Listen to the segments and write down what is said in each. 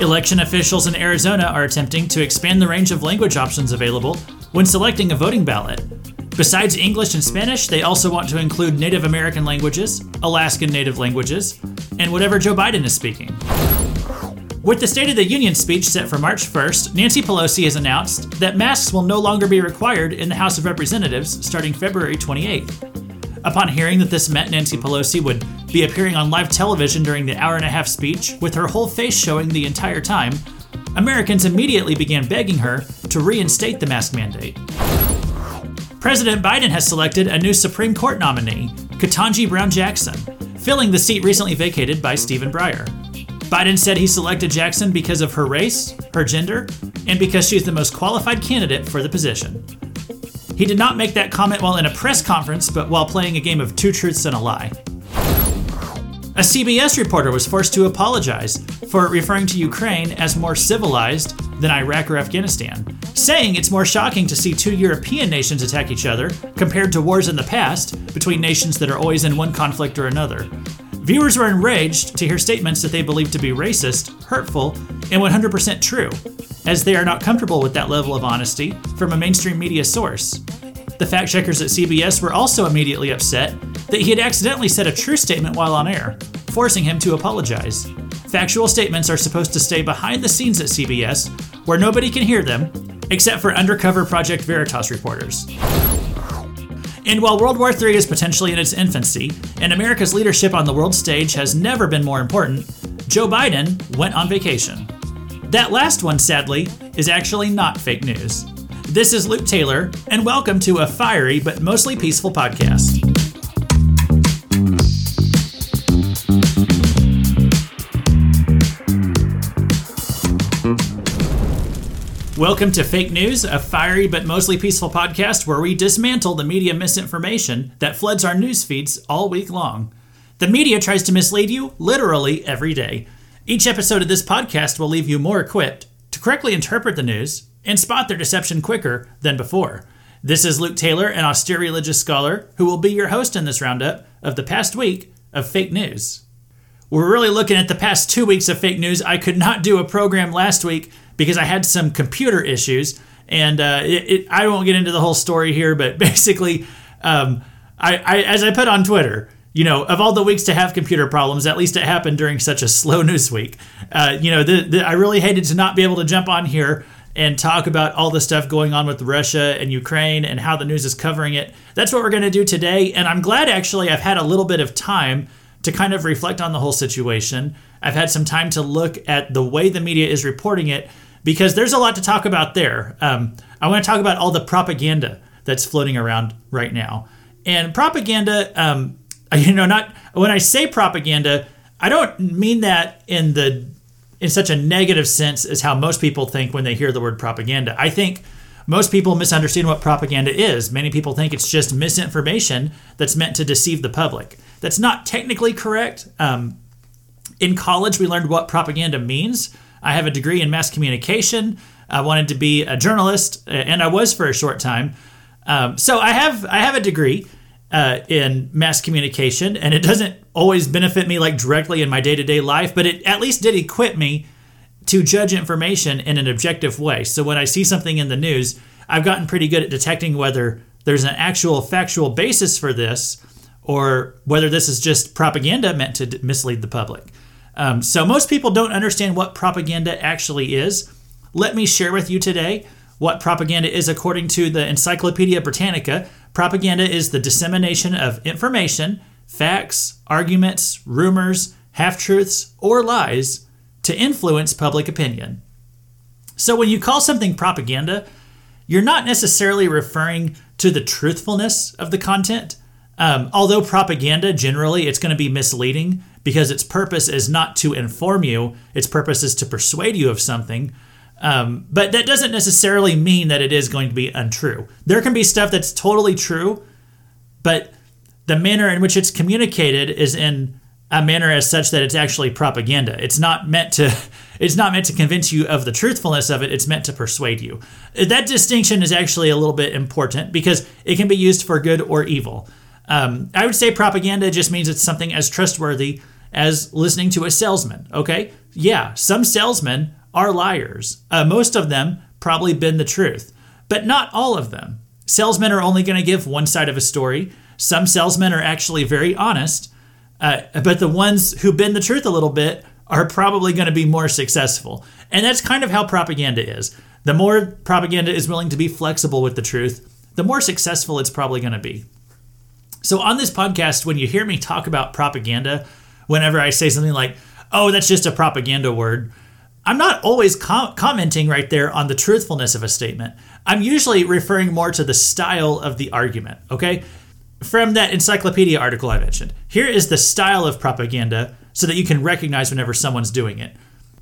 Election officials in Arizona are attempting to expand the range of language options available when selecting a voting ballot. Besides English and Spanish, they also want to include Native American languages, Alaskan Native languages, and whatever Joe Biden is speaking. With the State of the Union speech set for March 1st, Nancy Pelosi has announced that masks will no longer be required in the House of Representatives starting February 28th. Upon hearing that this meant Nancy Pelosi would be appearing on live television during the hour and a half speech, with her whole face showing the entire time, Americans immediately began begging her to reinstate the mask mandate. President Biden has selected a new Supreme Court nominee, Ketanji Brown Jackson, filling the seat recently vacated by Stephen Breyer. Biden said he selected Jackson because of her race, her gender, and because she's the most qualified candidate for the position. He did not make that comment while in a press conference, but while playing a game of two truths and a lie. A CBS reporter was forced to apologize for referring to Ukraine as more civilized than Iraq or Afghanistan, saying it's more shocking to see two European nations attack each other compared to wars in the past between nations that are always in one conflict or another. Viewers were enraged to hear statements that they believed to be racist, hurtful, and 100% true, as they are not comfortable with that level of honesty from a mainstream media source. The fact checkers at CBS were also immediately upset that he had accidentally said a true statement while on air, forcing him to apologize. Factual statements are supposed to stay behind the scenes at CBS, where nobody can hear them, except for undercover Project Veritas reporters. And while World War III is potentially in its infancy, and America's leadership on the world stage has never been more important, Joe Biden went on vacation. That last one, sadly, is actually not fake news. This is Luke Taylor, and welcome to a fiery but mostly peaceful podcast. Welcome to Fake News, a fiery but mostly peaceful podcast where we dismantle the media misinformation that floods our news feeds all week long. The media tries to mislead you literally every day. Each episode of this podcast will leave you more equipped to correctly interpret the news and spot their deception quicker than before. This is Luke Taylor, an austere religious scholar, who will be your host in this roundup of the past week of fake news. We're really looking at the past two weeks of fake news. I could not do a program last week because I had some computer issues, and uh, it, it, I won't get into the whole story here, but basically, um, I, I, as I put on Twitter, you know, of all the weeks to have computer problems, at least it happened during such a slow news week. Uh, you know, the, the, I really hated to not be able to jump on here and talk about all the stuff going on with Russia and Ukraine and how the news is covering it. That's what we're going to do today. And I'm glad actually I've had a little bit of time to kind of reflect on the whole situation. I've had some time to look at the way the media is reporting it because there's a lot to talk about there. Um, I want to talk about all the propaganda that's floating around right now. And propaganda, um, you know, not when I say propaganda, I don't mean that in the in such a negative sense as how most people think when they hear the word propaganda. I think most people misunderstand what propaganda is. Many people think it's just misinformation that's meant to deceive the public. That's not technically correct. Um, in college, we learned what propaganda means. I have a degree in mass communication. I wanted to be a journalist, and I was for a short time. Um, so I have I have a degree uh, in mass communication, and it doesn't always benefit me like directly in my day to day life, but it at least did equip me to judge information in an objective way. So when I see something in the news, I've gotten pretty good at detecting whether there's an actual factual basis for this or whether this is just propaganda meant to mislead the public. Um, so most people don't understand what propaganda actually is. Let me share with you today what propaganda is according to the Encyclopedia Britannica. Propaganda is the dissemination of information, facts, arguments, rumors, half truths, or lies to influence public opinion. So when you call something propaganda, you're not necessarily referring to the truthfulness of the content. Um, although propaganda generally it's going to be misleading because its purpose is not to inform you, its purpose is to persuade you of something. Um, but that doesn't necessarily mean that it is going to be untrue. There can be stuff that's totally true, but the manner in which it's communicated is in a manner as such that it's actually propaganda. It's not meant to it's not meant to convince you of the truthfulness of it, it's meant to persuade you. That distinction is actually a little bit important because it can be used for good or evil. Um, I would say propaganda just means it's something as trustworthy as listening to a salesman, okay? yeah, some salesmen are liars. Uh, most of them probably bend the truth, but not all of them. Salesmen are only going to give one side of a story. Some salesmen are actually very honest, uh, but the ones who bend the truth a little bit are probably going to be more successful. And that's kind of how propaganda is. The more propaganda is willing to be flexible with the truth, the more successful it's probably going to be. So, on this podcast, when you hear me talk about propaganda, whenever I say something like, oh, that's just a propaganda word, I'm not always com- commenting right there on the truthfulness of a statement. I'm usually referring more to the style of the argument, okay? From that encyclopedia article I mentioned, here is the style of propaganda so that you can recognize whenever someone's doing it.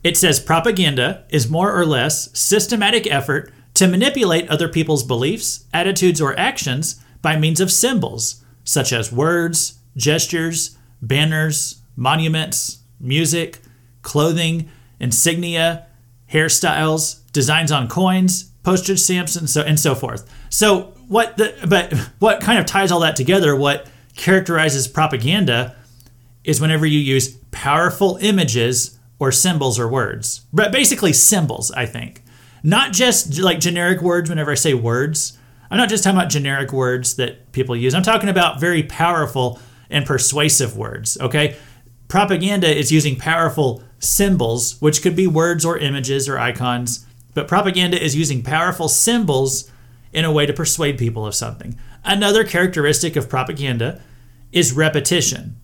It says propaganda is more or less systematic effort to manipulate other people's beliefs, attitudes, or actions by means of symbols, such as words, gestures, banners, monuments, music, clothing, insignia, hairstyles, designs on coins, postage stamps, and so and so forth. So what the but what kind of ties all that together? What characterizes propaganda is whenever you use powerful images or symbols or words, but basically symbols. I think not just like generic words. Whenever I say words, I'm not just talking about generic words that people use. I'm talking about very powerful and persuasive words. Okay, propaganda is using powerful symbols, which could be words or images or icons, but propaganda is using powerful symbols in a way to persuade people of something. Another characteristic of propaganda is repetition.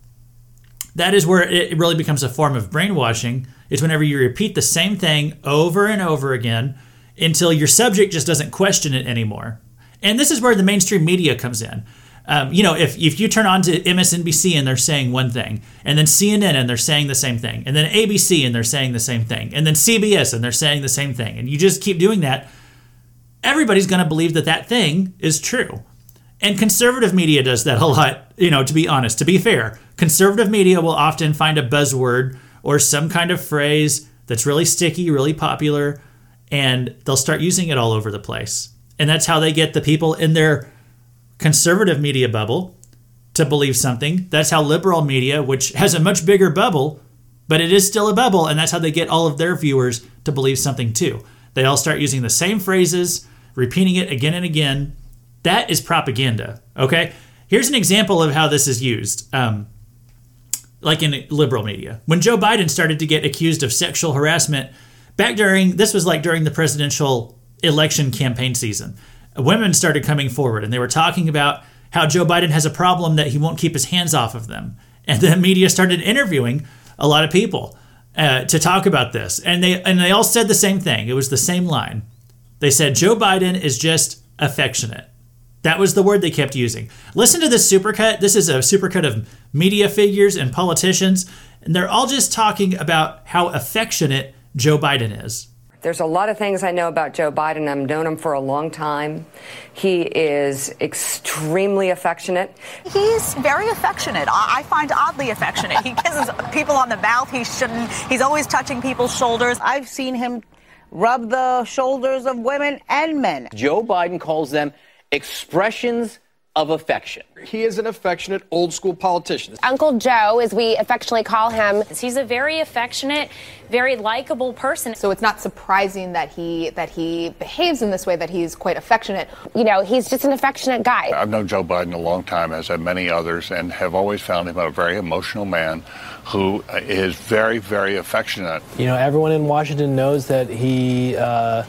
That is where it really becomes a form of brainwashing. It's whenever you repeat the same thing over and over again until your subject just doesn't question it anymore. And this is where the mainstream media comes in. Um, you know, if, if you turn on to MSNBC and they're saying one thing, and then CNN and they're saying the same thing, and then ABC and they're saying the same thing, and then CBS and they're saying the same thing, and you just keep doing that, everybody's going to believe that that thing is true. And conservative media does that a lot, you know, to be honest, to be fair. Conservative media will often find a buzzword or some kind of phrase that's really sticky, really popular, and they'll start using it all over the place. And that's how they get the people in their conservative media bubble to believe something. That's how liberal media, which has a much bigger bubble, but it is still a bubble, and that's how they get all of their viewers to believe something too. They all start using the same phrases, repeating it again and again. That is propaganda. Okay? Here's an example of how this is used. Um, like in liberal media. When Joe Biden started to get accused of sexual harassment back during, this was like during the presidential election campaign season women started coming forward and they were talking about how Joe Biden has a problem that he won't keep his hands off of them. And the media started interviewing a lot of people uh, to talk about this. And they and they all said the same thing. It was the same line. They said Joe Biden is just affectionate. That was the word they kept using. Listen to this supercut. This is a supercut of media figures and politicians, and they're all just talking about how affectionate Joe Biden is. There's a lot of things I know about Joe Biden. I've known him for a long time. He is extremely affectionate. He's very affectionate. I find oddly affectionate. He kisses people on the mouth. He shouldn't. He's always touching people's shoulders. I've seen him rub the shoulders of women and men. Joe Biden calls them expressions of affection. He is an affectionate old school politician. Uncle Joe, as we affectionately call him. He's a very affectionate, very likable person. So it's not surprising that he that he behaves in this way that he's quite affectionate. You know, he's just an affectionate guy. I've known Joe Biden a long time as have many others and have always found him a very emotional man who is very very affectionate. You know, everyone in Washington knows that he uh,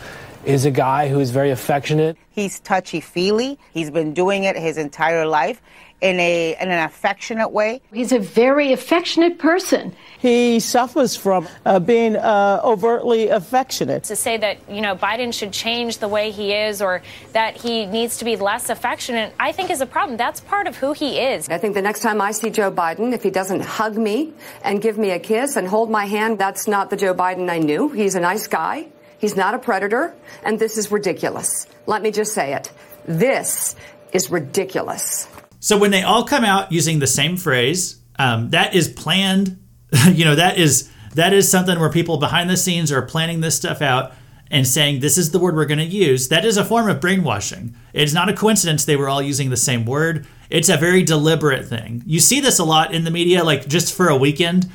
is a guy who is very affectionate. He's touchy feely. He's been doing it his entire life in a in an affectionate way. He's a very affectionate person. He suffers from uh, being uh, overtly affectionate. To say that you know Biden should change the way he is or that he needs to be less affectionate, I think is a problem. That's part of who he is. I think the next time I see Joe Biden, if he doesn't hug me and give me a kiss and hold my hand, that's not the Joe Biden I knew. He's a nice guy. He's not a predator, and this is ridiculous. Let me just say it. This is ridiculous. So when they all come out using the same phrase, um, that is planned. you know, that is that is something where people behind the scenes are planning this stuff out and saying this is the word we're going to use. That is a form of brainwashing. It's not a coincidence they were all using the same word. It's a very deliberate thing. You see this a lot in the media, like just for a weekend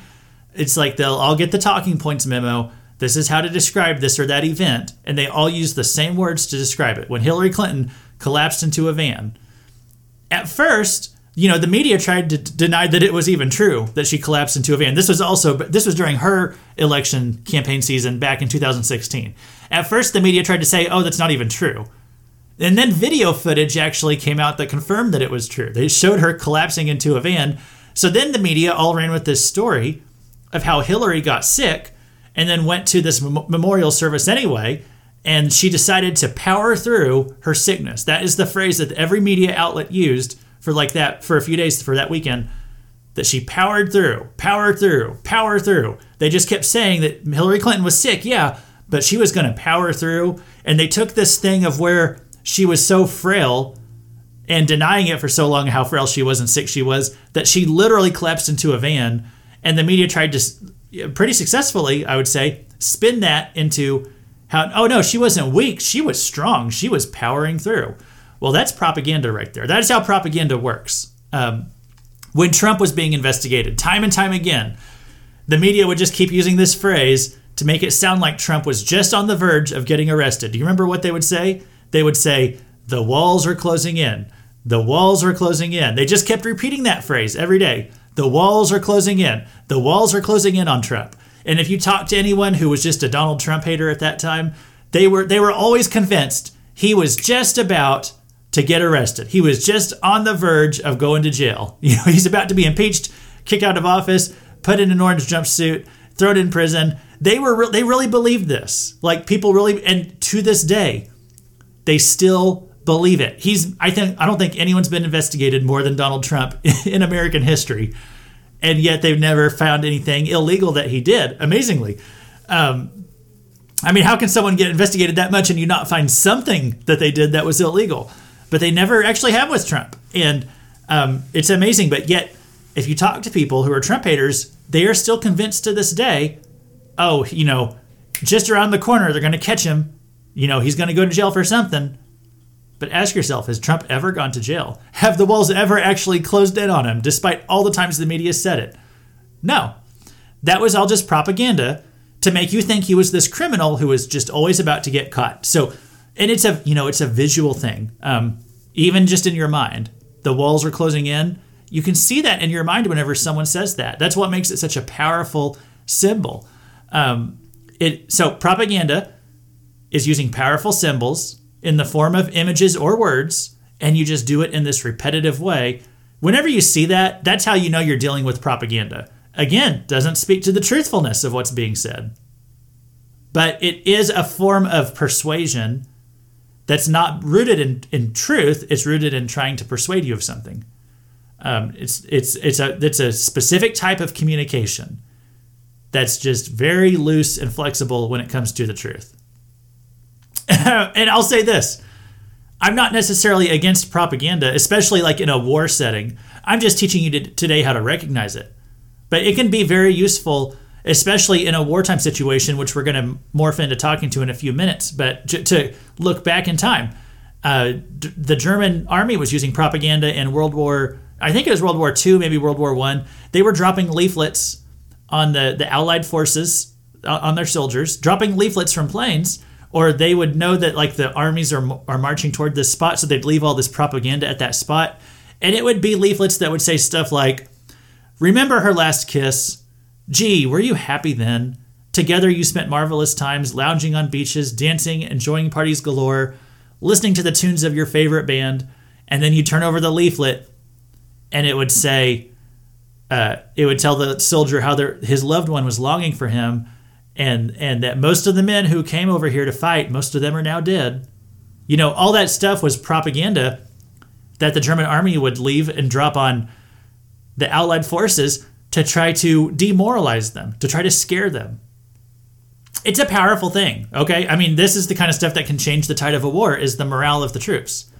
It's like they'll all get the talking points memo. This is how to describe this or that event, and they all use the same words to describe it. When Hillary Clinton collapsed into a van, at first, you know, the media tried to d- deny that it was even true that she collapsed into a van. This was also this was during her election campaign season back in 2016. At first, the media tried to say, "Oh, that's not even true." And then video footage actually came out that confirmed that it was true. They showed her collapsing into a van. So then the media all ran with this story of how Hillary got sick and then went to this mem- memorial service anyway. And she decided to power through her sickness. That is the phrase that every media outlet used for like that for a few days for that weekend. That she powered through, powered through, power through. They just kept saying that Hillary Clinton was sick, yeah, but she was going to power through. And they took this thing of where she was so frail and denying it for so long how frail she was and sick she was that she literally collapsed into a van and the media tried to pretty successfully i would say. Spin that into how oh no she wasn't weak. She was strong. She was powering through. Well that's propaganda right there. That's how propaganda works. Um, when trump was being investigated time and time again the media would just keep using this phrase to make it sound like trump was just on the verge of getting arrested. Do you remember what they would say? They would say, The walls are closing in. The walls are closing in. They just kept repeating that phrase every day. The walls are closing in. The walls are closing in on Trump. And if you talk to anyone who was just a Donald Trump hater at that time, they were they were always convinced he was just about to get arrested. He was just on the verge of going to jail. You know, he's about to be impeached, kicked out of office, put in an orange jumpsuit, thrown in prison. They were re- they really believed this. Like people really and to this day, they still believe it. He's I think I don't think anyone's been investigated more than Donald Trump in American history, and yet they've never found anything illegal that he did. Amazingly, um, I mean, how can someone get investigated that much and you not find something that they did that was illegal? But they never actually have with Trump, and um, it's amazing. But yet, if you talk to people who are Trump haters, they are still convinced to this day. Oh, you know, just around the corner, they're going to catch him you know, he's going to go to jail for something. But ask yourself, has Trump ever gone to jail? Have the walls ever actually closed in on him, despite all the times the media said it? No. That was all just propaganda to make you think he was this criminal who was just always about to get caught. So, and it's a, you know, it's a visual thing. Um, even just in your mind, the walls are closing in. You can see that in your mind whenever someone says that. That's what makes it such a powerful symbol. Um, it so propaganda is using powerful symbols in the form of images or words, and you just do it in this repetitive way. Whenever you see that, that's how you know you're dealing with propaganda. Again, doesn't speak to the truthfulness of what's being said. But it is a form of persuasion that's not rooted in, in truth, it's rooted in trying to persuade you of something. Um, it's it's it's a it's a specific type of communication that's just very loose and flexible when it comes to the truth. and I'll say this I'm not necessarily against propaganda, especially like in a war setting. I'm just teaching you to, today how to recognize it. But it can be very useful, especially in a wartime situation, which we're going to morph into talking to in a few minutes. But to, to look back in time, uh, d- the German army was using propaganda in World War, I think it was World War II, maybe World War One. They were dropping leaflets on the, the Allied forces, uh, on their soldiers, dropping leaflets from planes or they would know that like the armies are are marching toward this spot, so they'd leave all this propaganda at that spot, and it would be leaflets that would say stuff like, "Remember her last kiss? Gee, were you happy then? Together you spent marvelous times lounging on beaches, dancing, enjoying parties galore, listening to the tunes of your favorite band." And then you turn over the leaflet, and it would say, uh, it would tell the soldier how their, his loved one was longing for him and and that most of the men who came over here to fight, most of them are now dead. You know, all that stuff was propaganda that the German army would leave and drop on the Allied forces to try to demoralize them, to try to scare them. It's a powerful thing, okay? I mean, this is the kind of stuff that can change the tide of a war is the morale of the troops.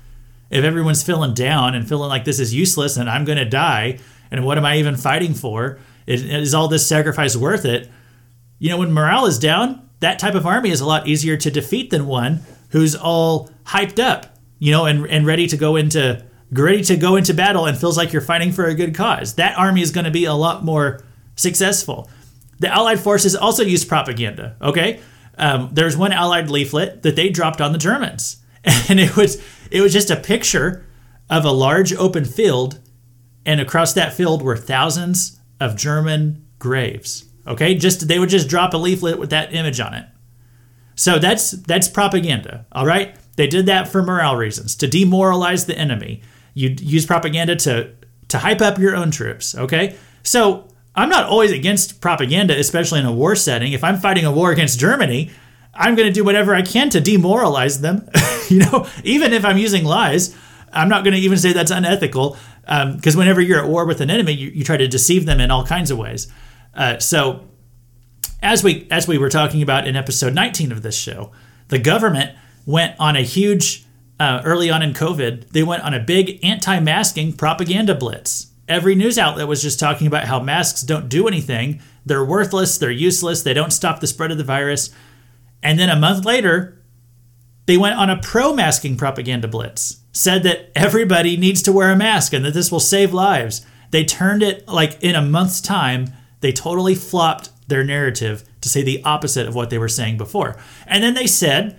If everyone's feeling down and feeling like this is useless and I'm going to die and what am I even fighting for? Is, is all this sacrifice worth it? You know, when morale is down, that type of army is a lot easier to defeat than one who's all hyped up, you know, and, and ready to go into ready to go into battle and feels like you're fighting for a good cause. That army is going to be a lot more successful. The Allied forces also used propaganda. Okay, um, there's one Allied leaflet that they dropped on the Germans, and it was it was just a picture of a large open field, and across that field were thousands of German graves. Okay, just they would just drop a leaflet with that image on it. So that's that's propaganda. All right, they did that for morale reasons to demoralize the enemy. You use propaganda to to hype up your own troops. Okay, so I'm not always against propaganda, especially in a war setting. If I'm fighting a war against Germany, I'm going to do whatever I can to demoralize them. you know, even if I'm using lies, I'm not going to even say that's unethical because um, whenever you're at war with an enemy, you, you, try to deceive them in all kinds of ways. Uh, so, as we as we were talking about in episode 19 of this show, the government went on a huge uh, early on in COVID. They went on a big anti-masking propaganda blitz every news outlet was just talking about how masks don't do anything. They're worthless, they're useless, they don't stop the spread of the virus. And then a month later, they went on a pro masking propaganda blitz, said that everybody needs to wear a mask and that this will save lives. They turned it like in a month's time, they totally flopped their narrative to say the opposite of what they were saying before. And then they said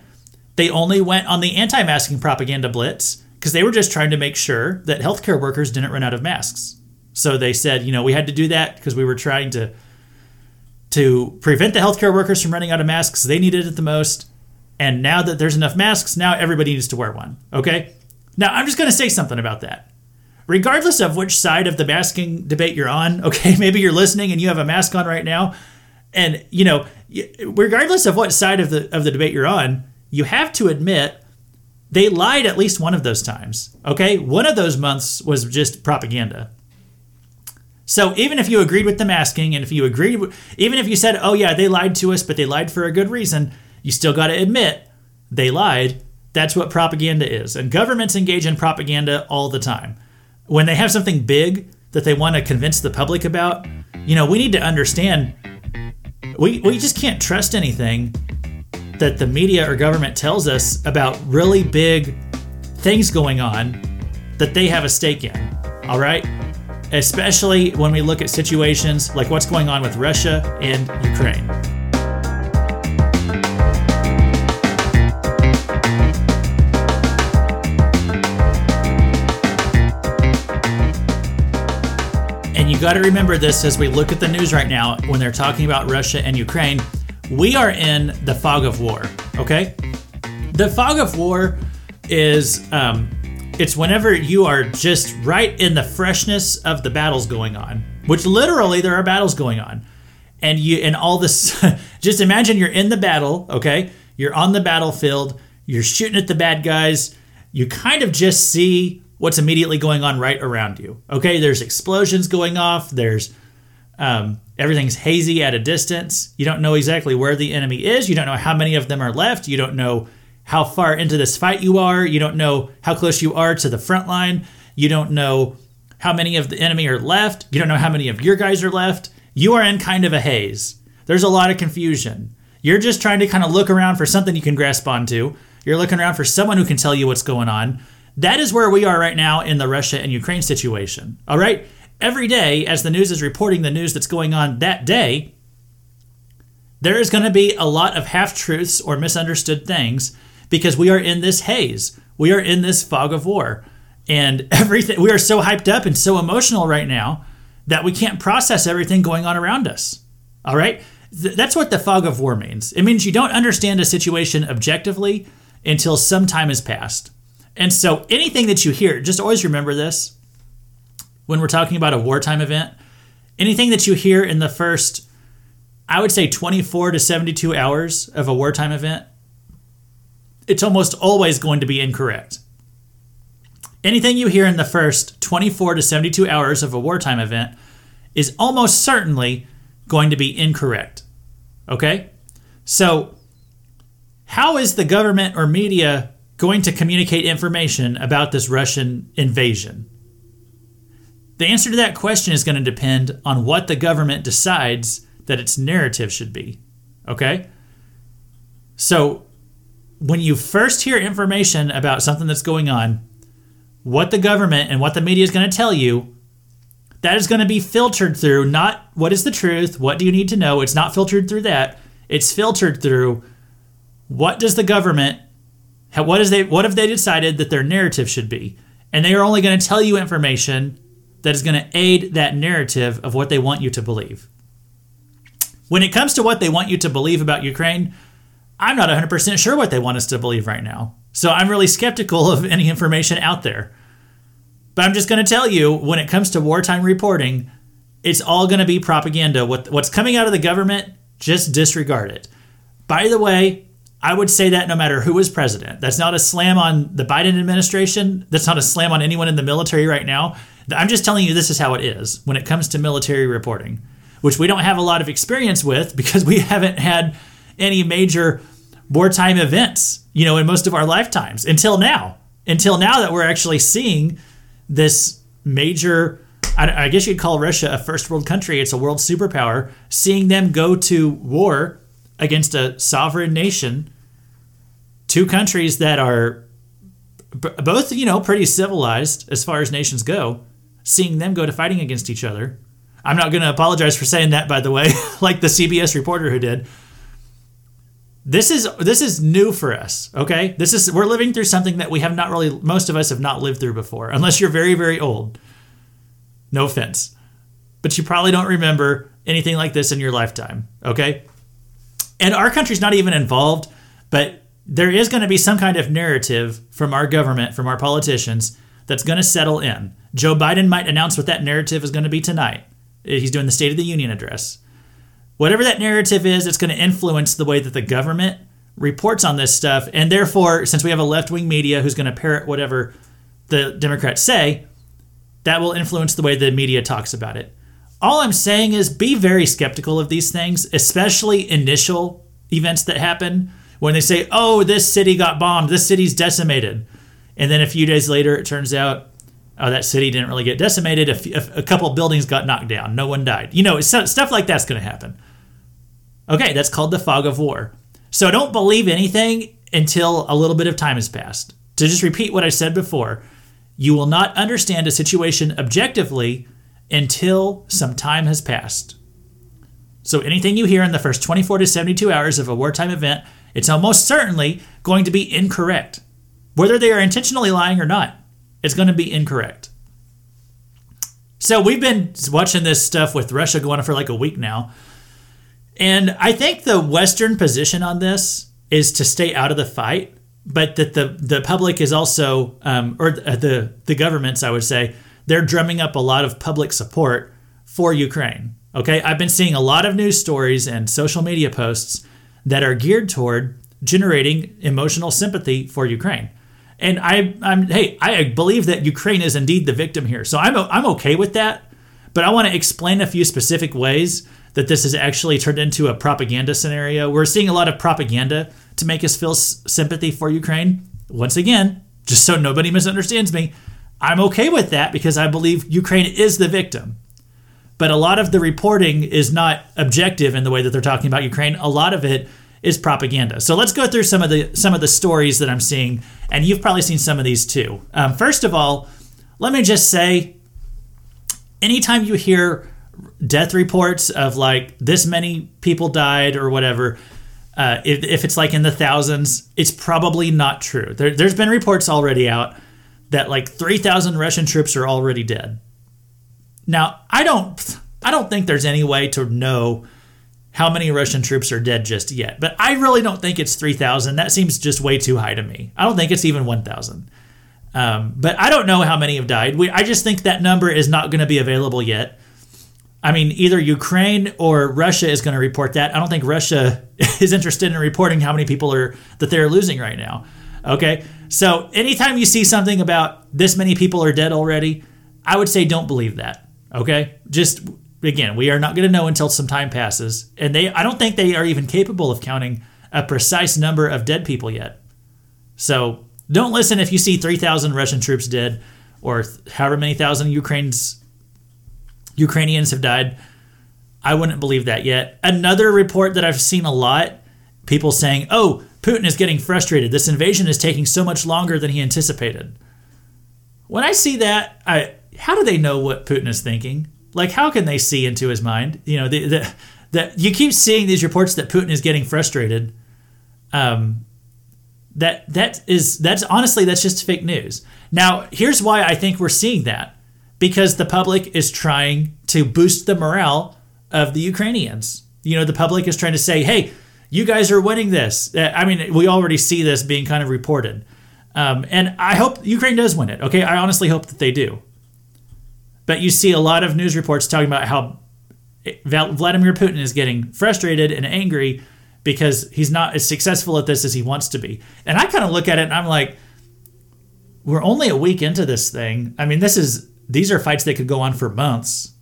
they only went on the anti masking propaganda blitz because they were just trying to make sure that healthcare workers didn't run out of masks. So they said, you know, we had to do that because we were trying to to prevent the healthcare workers from running out of masks. They needed it the most. And now that there's enough masks, now everybody needs to wear one. Okay? Now, I'm just going to say something about that. Regardless of which side of the masking debate you're on, okay, maybe you're listening and you have a mask on right now, and you know, regardless of what side of the of the debate you're on, you have to admit they lied at least one of those times. Okay? One of those months was just propaganda. So even if you agreed with the masking and if you agreed even if you said, "Oh yeah, they lied to us, but they lied for a good reason," you still got to admit they lied. That's what propaganda is. And governments engage in propaganda all the time. When they have something big that they want to convince the public about, you know, we need to understand we, we just can't trust anything that the media or government tells us about really big things going on that they have a stake in. All right? Especially when we look at situations like what's going on with Russia and Ukraine. And you got to remember this as we look at the news right now when they're talking about Russia and Ukraine we are in the fog of war. Okay, the fog of war is um, it's whenever you are just right in the freshness of the battles going on, which literally there are battles going on, and you and all this. just imagine you're in the battle. Okay, you're on the battlefield. You're shooting at the bad guys. You kind of just see what's immediately going on right around you. Okay, there's explosions going off. There's um, everything's hazy at a distance. You don't know exactly where the enemy is. You don't know how many of them are left. You don't know how far into this fight you are. You don't know how close you are to the front line. You don't know how many of the enemy are left. You don't know how many of your guys are left. You are in kind of a haze. There's a lot of confusion. You're just trying to kind of look around for something you can grasp onto. You're looking around for someone who can tell you what's going on. That is where we are right now in the Russia and Ukraine situation. All right? every day, as the news is reporting the news that's going on that day, there is going to be a lot of half truths or misunderstood things because we are in this haze. We are in this fog of war. And everything, we are so hyped up and so emotional right now that we can't process everything going on around us. All right? Th- that's what the fog of war means. It means you don't understand a situation objectively until some time has passed. And so anything that you hear, just always remember this when we're talking about a wartime event, anything that you hear in the first, I would say 24 to 72 hours of a wartime event, it's almost always going to be incorrect. Anything you hear in the first 24 to 72 hours of a wartime event is almost certainly going to be incorrect. Okay? So, how is the government or media going to communicate information about this Russian invasion? The answer to that question is going to depend on what the government decides that its narrative should be. Okay? So, when you first hear information about something that's going on, what the government and what the media is going to tell you, that is going to be filtered through not what is the truth? What do you need to know? It's not filtered through that. It's filtered through what does the government what is they what have they decided that their narrative should be? And they are only going to tell you information that is going to aid that narrative of what they want you to believe. When it comes to what they want you to believe about Ukraine, I'm not 100% sure what they want us to believe right now. So I'm really skeptical of any information out there. But I'm just going to tell you when it comes to wartime reporting, it's all going to be propaganda. What, what's coming out of the government, just disregard it. By the way, I would say that no matter who is president. That's not a slam on the Biden administration. That's not a slam on anyone in the military right now. I'm just telling you this is how it is when it comes to military reporting, which we don't have a lot of experience with because we haven't had any major wartime events, you know, in most of our lifetimes until now. Until now that we're actually seeing this major I, guess you'd call Russia a first world country. It's a world superpower. Seeing them go to war against a sovereign nation two countries that are both, you know, pretty civilized as far as nations go, seeing them go to fighting against each other. I'm not going to apologize for saying that, by the way, like the CBS reporter who did. This is this is new for us, okay? This is we're living through something that we have not really most of us have not lived through before, unless you're very very old. No offense. But you probably don't remember anything like this in your lifetime, okay? And our country's not even involved, but there is going to be some kind of narrative from our government, from our politicians, that's going to settle in. Joe Biden might announce what that narrative is going to be tonight. He's doing the State of the Union address. Whatever that narrative is, it's going to influence the way that the government reports on this stuff. And therefore, since we have a left wing media who's going to parrot whatever the Democrats say, that will influence the way the media talks about it. All I'm saying is be very skeptical of these things, especially initial events that happen when they say, "Oh, this city got bombed. This city's decimated," and then a few days later, it turns out, oh, that city didn't really get decimated. A, couple buildings got knocked down. No one died. You know, stuff like that's going to happen. Okay, that's called the fog of war. So don't believe anything until a little bit of time has passed. To just repeat what I said before, you will not understand a situation objectively until some time has passed. So anything you hear in the first 24 to 72 hours of a wartime event it's almost certainly going to be incorrect. Whether they are intentionally lying or not, it's going to be incorrect. So we've been watching this stuff with Russia going on for like a week now. And I think the Western position on this is to stay out of the fight, but that the, the public is also, um, or the, the governments, I would say, they're drumming up a lot of public support for Ukraine. Okay, I've been seeing a lot of news stories and social media posts that are geared toward generating emotional sympathy for Ukraine. And I, I'm hey, I believe that Ukraine is indeed the victim here. So I'm I'm okay with that. But I want to explain a few specific ways that this has actually turned into a propaganda scenario. We're seeing a lot of propaganda to make us feel sympathy for Ukraine. Once again, just so nobody misunderstands me, I'm okay with that because I believe Ukraine is the victim but a lot of the reporting is not objective in the way that they're talking about Ukraine. A lot of it is propaganda. So let's go through some of the some of the stories that I'm seeing, and you've probably seen some of these too. Um, first of all, let me just say, anytime you hear death reports of like this many people died or whatever, uh, if, if, it's like in the thousands, it's probably not true. There, there's been reports already out that like 3,000 Russian troops are already dead. Now, I don't I don't think there's any way to know how many Russian troops are dead just yet, but I really don't think it's 3,000. That seems just way too high to me. I don't think it's even 1,000. Um, but I don't know how many have died. We, I just think that number is not going to be available yet. I mean, either Ukraine or Russia is going to report that. I don't think Russia is interested in reporting how many people are that they're losing right now. Okay, so anytime you see something about this many people are dead already, I would say don't believe that. Okay? Just again, we are not going to know until some time passes. And they I don't think they are even capable of counting a precise number of dead people yet. So, don't listen if you see 3,000 Russian troops dead or however many thousand Ukraine's Ukrainians have died. I wouldn't believe that yet. Another report that I've seen a lot, people saying, "Oh, Putin is getting frustrated. This invasion is taking so much longer than he anticipated." When I see that, I how do they know what Putin is thinking? Like, how can they see into his mind? You know, the, the, that you keep seeing these reports that Putin is getting frustrated. Um, that that is that's honestly that's just fake news. Now, here's why I think we're seeing that because the public is trying to boost the morale of the Ukrainians. You know, the public is trying to say, "Hey, you guys are winning this." Uh, I mean, we already see this being kind of reported, um, and I hope Ukraine does win it. Okay, I honestly hope that they do. But you see a lot of news reports talking about how Vladimir Putin is getting frustrated and angry because he's not as successful at this as he wants to be. And I kind of look at it and I'm like, we're only a week into this thing. I mean, this is these are fights that could go on for months.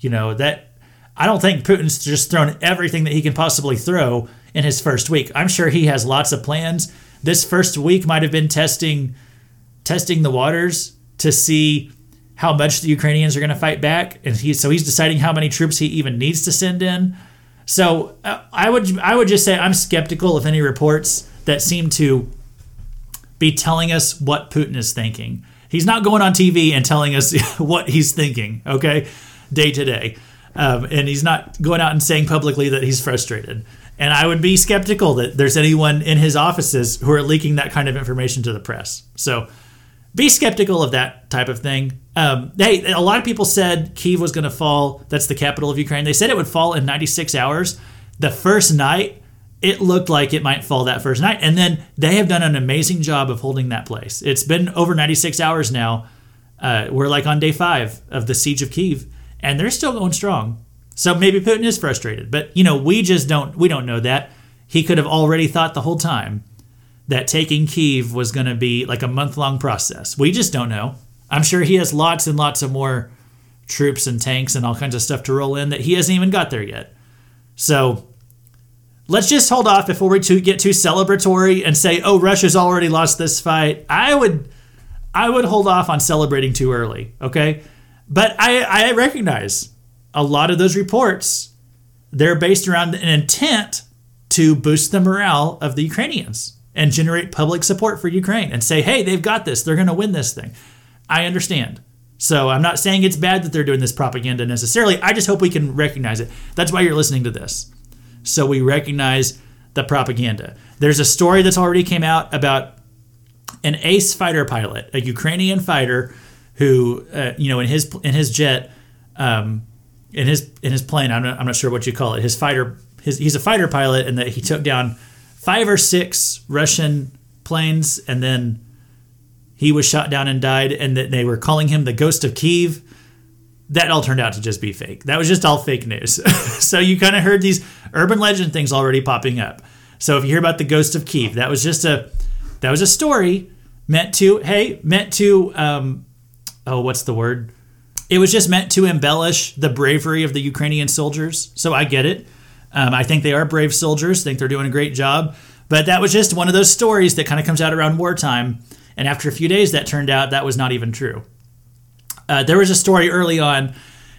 You know, that I don't think Putin's just thrown everything that he can possibly throw in his first week. I'm sure he has lots of plans. This first week might have been testing testing the waters to see how much the Ukrainians are going to fight back, and he so he's deciding how many troops he even needs to send in. So uh, I would I would just say I'm skeptical of any reports that seem to be telling us what Putin is thinking. He's not going on TV and telling us what he's thinking, okay, day to day, um, and he's not going out and saying publicly that he's frustrated. And I would be skeptical that there's anyone in his offices who are leaking that kind of information to the press. So be skeptical of that type of thing. Um, hey, a lot of people said Kiev was going to fall. That's the capital of Ukraine. They said it would fall in 96 hours. The first night, it looked like it might fall that first night. And then they have done an amazing job of holding that place. It's been over 96 hours now. Uh, we're like on day five of the siege of Kiev, and they're still going strong. So maybe Putin is frustrated, but you know we just don't we don't know that. He could have already thought the whole time that taking Kiev was going to be like a month long process. We just don't know. I'm sure he has lots and lots of more troops and tanks and all kinds of stuff to roll in that he hasn't even got there yet. So let's just hold off before we get too celebratory and say, "Oh, Russia's already lost this fight." I would, I would hold off on celebrating too early. Okay, but I, I recognize a lot of those reports. They're based around an intent to boost the morale of the Ukrainians and generate public support for Ukraine and say, hey, they've got this. They're going to win this thing. I understand. So I'm not saying it's bad that they're doing this propaganda necessarily. I just hope we can recognize it. That's why you're listening to this. So we recognize the propaganda. There's a story that's already came out about an ace fighter pilot, a Ukrainian fighter who, uh, you know, in his in his jet, um, in his in his plane. I'm not, I'm not sure what you call it. His fighter. His, he's a fighter pilot, and that he took down five or six Russian planes, and then he was shot down and died, and that they were calling him the ghost of Kiev. That all turned out to just be fake. That was just all fake news. so you kind of heard these urban legend things already popping up. So if you hear about the ghost of Kiev, that was just a that was a story meant to hey meant to um, oh what's the word? It was just meant to embellish the bravery of the Ukrainian soldiers. So I get it. Um, I think they are brave soldiers. think they're doing a great job. But that was just one of those stories that kind of comes out around wartime. And after a few days, that turned out that was not even true. Uh, there was a story early on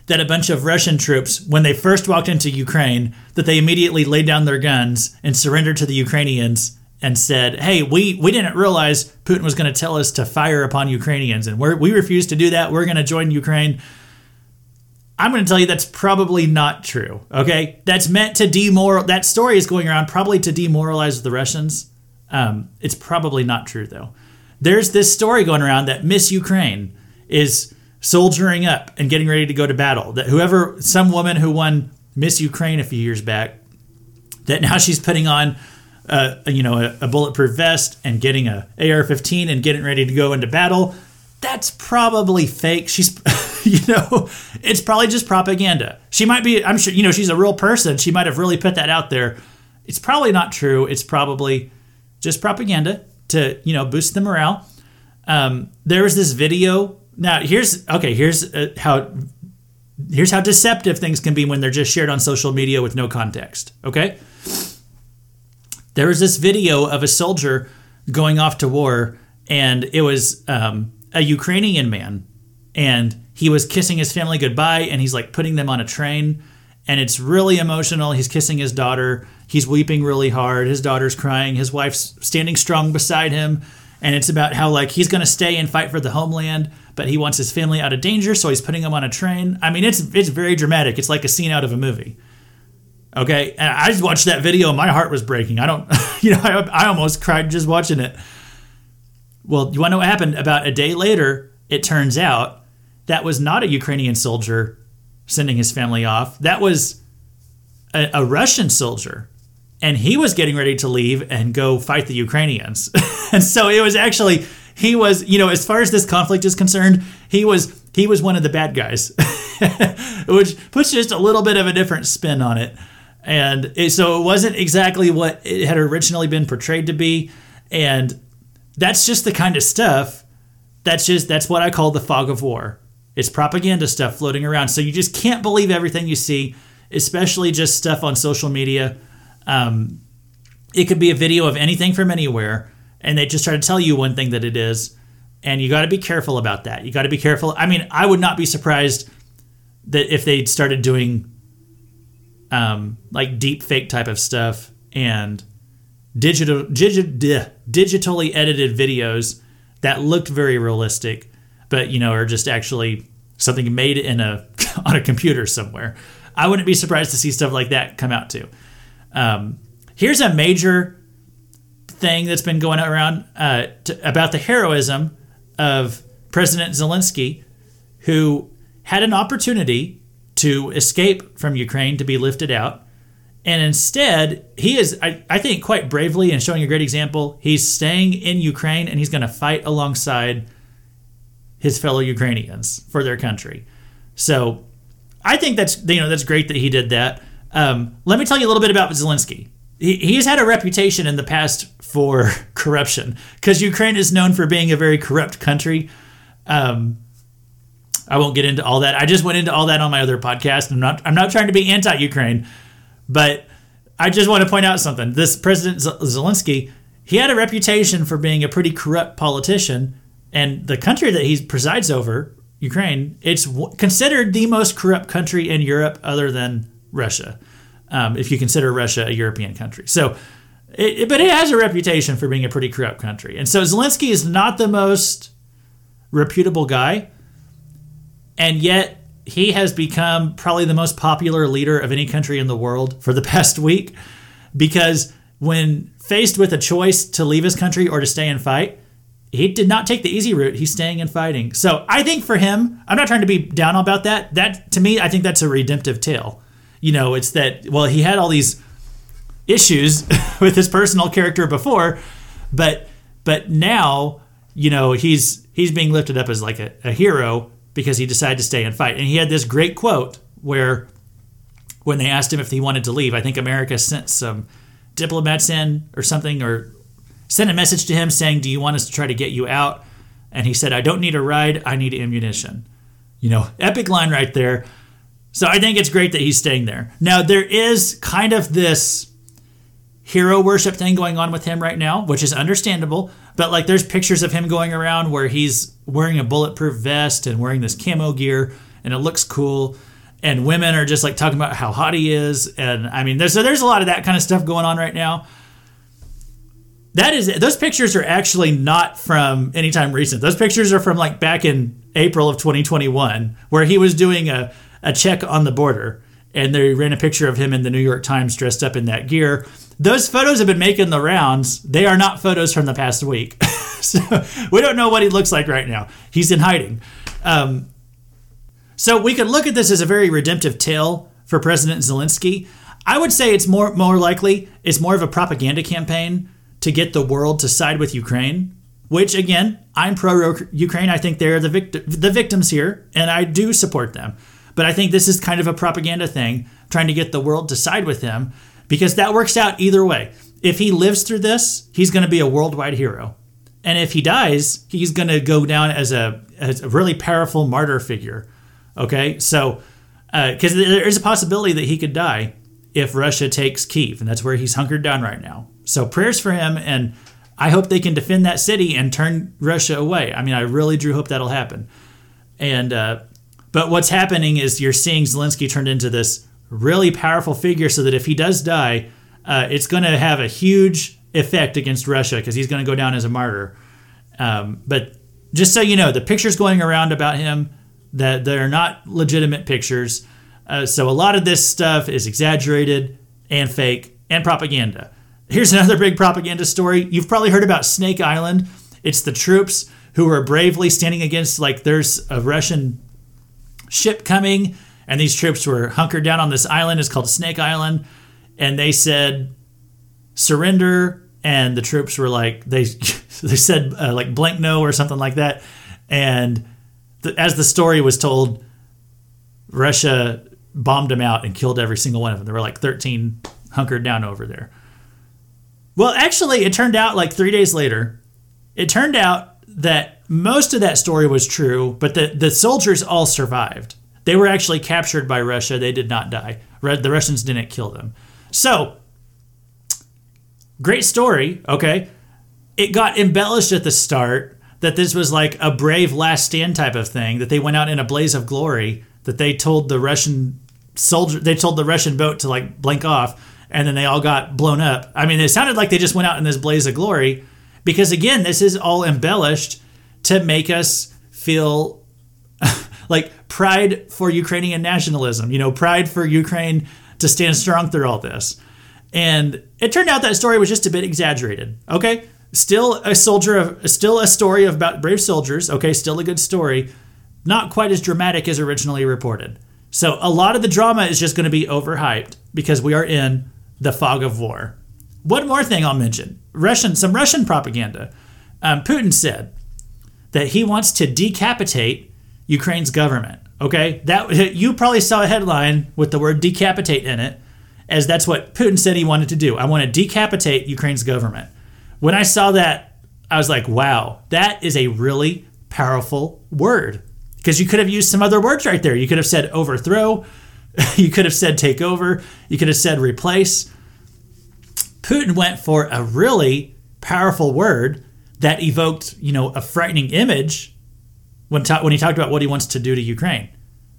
that a bunch of Russian troops, when they first walked into Ukraine, that they immediately laid down their guns and surrendered to the Ukrainians and said, "Hey, we we didn't realize Putin was going to tell us to fire upon Ukrainians, and we we refused to do that. We're going to join Ukraine." I'm going to tell you that's probably not true. Okay, that's meant to demoral. That story is going around probably to demoralize the Russians. Um, it's probably not true though. There's this story going around that Miss Ukraine is soldiering up and getting ready to go to battle. That whoever, some woman who won Miss Ukraine a few years back, that now she's putting on, uh, you know, a, a bulletproof vest and getting a AR-15 and getting ready to go into battle. That's probably fake. She's you know, it's probably just propaganda. She might be, I'm sure, you know, she's a real person. She might have really put that out there. It's probably not true. It's probably just propaganda to, you know, boost the morale. Um, there was this video. Now, here's, okay, here's uh, how. Here's how deceptive things can be when they're just shared on social media with no context. Okay? There was this video of a soldier going off to war, and it was um, a Ukrainian man, and he was kissing his family goodbye and he's like putting them on a train and it's really emotional. He's kissing his daughter. He's weeping really hard. His daughter's crying. His wife's standing strong beside him. and it's about how like he's going to stay and fight for the homeland, but he wants his family out of danger, so he's putting them on a train. I mean, it's it's very dramatic. It's like a scene out of a movie. Okay, and I just watched that video, my heart was breaking. I don't, you know, I, I almost cried just watching it. Well, you want to know what happened? About a day later, it turns out that was not a Ukrainian soldier sending his family off. That was a, a Russian soldier and he was getting ready to leave and go fight the Ukrainians. and so it was actually he was, you know, as far as this conflict is concerned, he was he was one of the bad guys, which puts just a little bit of a different spin on it. And it, so it wasn't exactly what it had originally been portrayed to be, and that's just the kind of stuff. That's just that's what I call the fog of war. It's propaganda stuff floating around. So you just can't believe everything you see, especially just stuff on social media um, it could be a video of anything from anywhere, and they just try to tell you one thing that it is, and you got to be careful about that. You got to be careful. I mean, I would not be surprised that if they started doing um, like deep fake type of stuff and digital digi, digitally edited videos that looked very realistic, but you know are just actually something made in a on a computer somewhere. I wouldn't be surprised to see stuff like that come out too. Um, here's a major thing that's been going around uh, to, about the heroism of President Zelensky, who had an opportunity to escape from Ukraine to be lifted out. And instead, he is, I, I think, quite bravely and showing a great example. He's staying in Ukraine and he's going to fight alongside his fellow Ukrainians for their country. So I think that's you know that's great that he did that. Um, let me tell you a little bit about Zelensky. He, he's had a reputation in the past for corruption because Ukraine is known for being a very corrupt country. Um, I won't get into all that. I just went into all that on my other podcast. I'm not. I'm not trying to be anti-Ukraine, but I just want to point out something. This President Zelensky, he had a reputation for being a pretty corrupt politician, and the country that he presides over, Ukraine, it's considered the most corrupt country in Europe, other than Russia, um, if you consider Russia a European country. So, it, but it has a reputation for being a pretty corrupt country. And so Zelensky is not the most reputable guy, and yet he has become probably the most popular leader of any country in the world for the past week because when faced with a choice to leave his country or to stay and fight, he did not take the easy route. He's staying and fighting. So I think for him, I'm not trying to be down about that. That to me, I think that's a redemptive tale you know, it's that well, he had all these issues with his personal character before, but but now, you know, he's he's being lifted up as like a, a hero because he decided to stay and fight. And he had this great quote where when they asked him if he wanted to leave, I think America sent some diplomats in or something or sent a message to him saying, Do you want us to try to get you out? And he said, I don't need a ride, I need ammunition. You know, epic line right there. So I think it's great that he's staying there. Now, there is kind of this hero worship thing going on with him right now, which is understandable. But like, there's pictures of him going around where he's wearing a bulletproof vest and wearing this camo gear, and it looks cool. And women are just like talking about how hot he is, and I mean, there's so there's a lot of that kind of stuff going on right now. That is, those pictures are actually not from anytime recent. Those pictures are from like back in April of 2021, where he was doing a a check on the border and they ran a picture of him in the New York Times dressed up in that gear. Those photos have been making the rounds. They are not photos from the past week. so we don't know what he looks like right now. He's in hiding. Um, so we could look at this as a very redemptive tale for President Zelensky. I would say it's more more likely it's more of a propaganda campaign to get the world to side with Ukraine. Which again, I'm pro Ukraine. I think they're the vict- the victims here, and I do support them. But I think this is kind of a propaganda thing, trying to get the world to side with him, because that works out either way. If he lives through this, he's going to be a worldwide hero. And if he dies, he's going to go down as a, as a really powerful martyr figure. Okay? So, because uh, there is a possibility that he could die if Russia takes Kiev, and that's where he's hunkered down right now. So, prayers for him, and I hope they can defend that city and turn Russia away. I mean, I really do hope that'll happen. And uh, but what's happening is you're seeing Zelensky turned into this really powerful figure so that if he does die, uh, it's going to have a huge effect against Russia because he's going to go down as a martyr. Um, but just so you know, the pictures going around about him that they're not legitimate pictures. Uh, so a lot of this stuff is exaggerated and fake and propaganda. Here's another big propaganda story. You've probably heard about Snake Island. It's the troops who are bravely standing against like there's a Russian ship coming and these troops were hunkered down on this island. It's called Snake Island. And they said surrender. And the troops were like they they said uh, like blank no or something like that. And as the story was told Russia bombed them out and killed every single one of them. There were like 13 hunkered down over there. Well actually it turned out like 3 days later it turned out that most of that story was true but the the soldiers all survived they were actually captured by Russia they did not die the Russians didn't kill them so great story, okay? It got embellished at the start that this was like a brave last stand type of thing, that they went out in a blaze of glory, that they told the Russian soldier, they told the Russian boat to like blink off, and then they all got blown up. I mean, it sounded like they just went out in this blaze of glory because, again, this is all embellished to make us feel like pride for Ukrainian nationalism, you know, pride for Ukraine to stand strong through all this. And it turned out that story was just a bit exaggerated. Okay, still a soldier of, still a story of about brave soldiers. Okay, still a good story, not quite as dramatic as originally reported. So a lot of the drama is just going to be overhyped because we are in the fog of war. One more thing I'll mention: Russian, some Russian propaganda. Um, Putin said that he wants to decapitate Ukraine's government. Okay, that you probably saw a headline with the word decapitate in it as that's what Putin said he wanted to do. I want to decapitate Ukraine's government. When I saw that, I was like, wow, that is a really powerful word. Because you could have used some other words right there. You could have said overthrow, you could have said take over, you could have said replace. Putin went for a really powerful word that evoked, you know, a frightening image when, ta- when he talked about what he wants to do to Ukraine.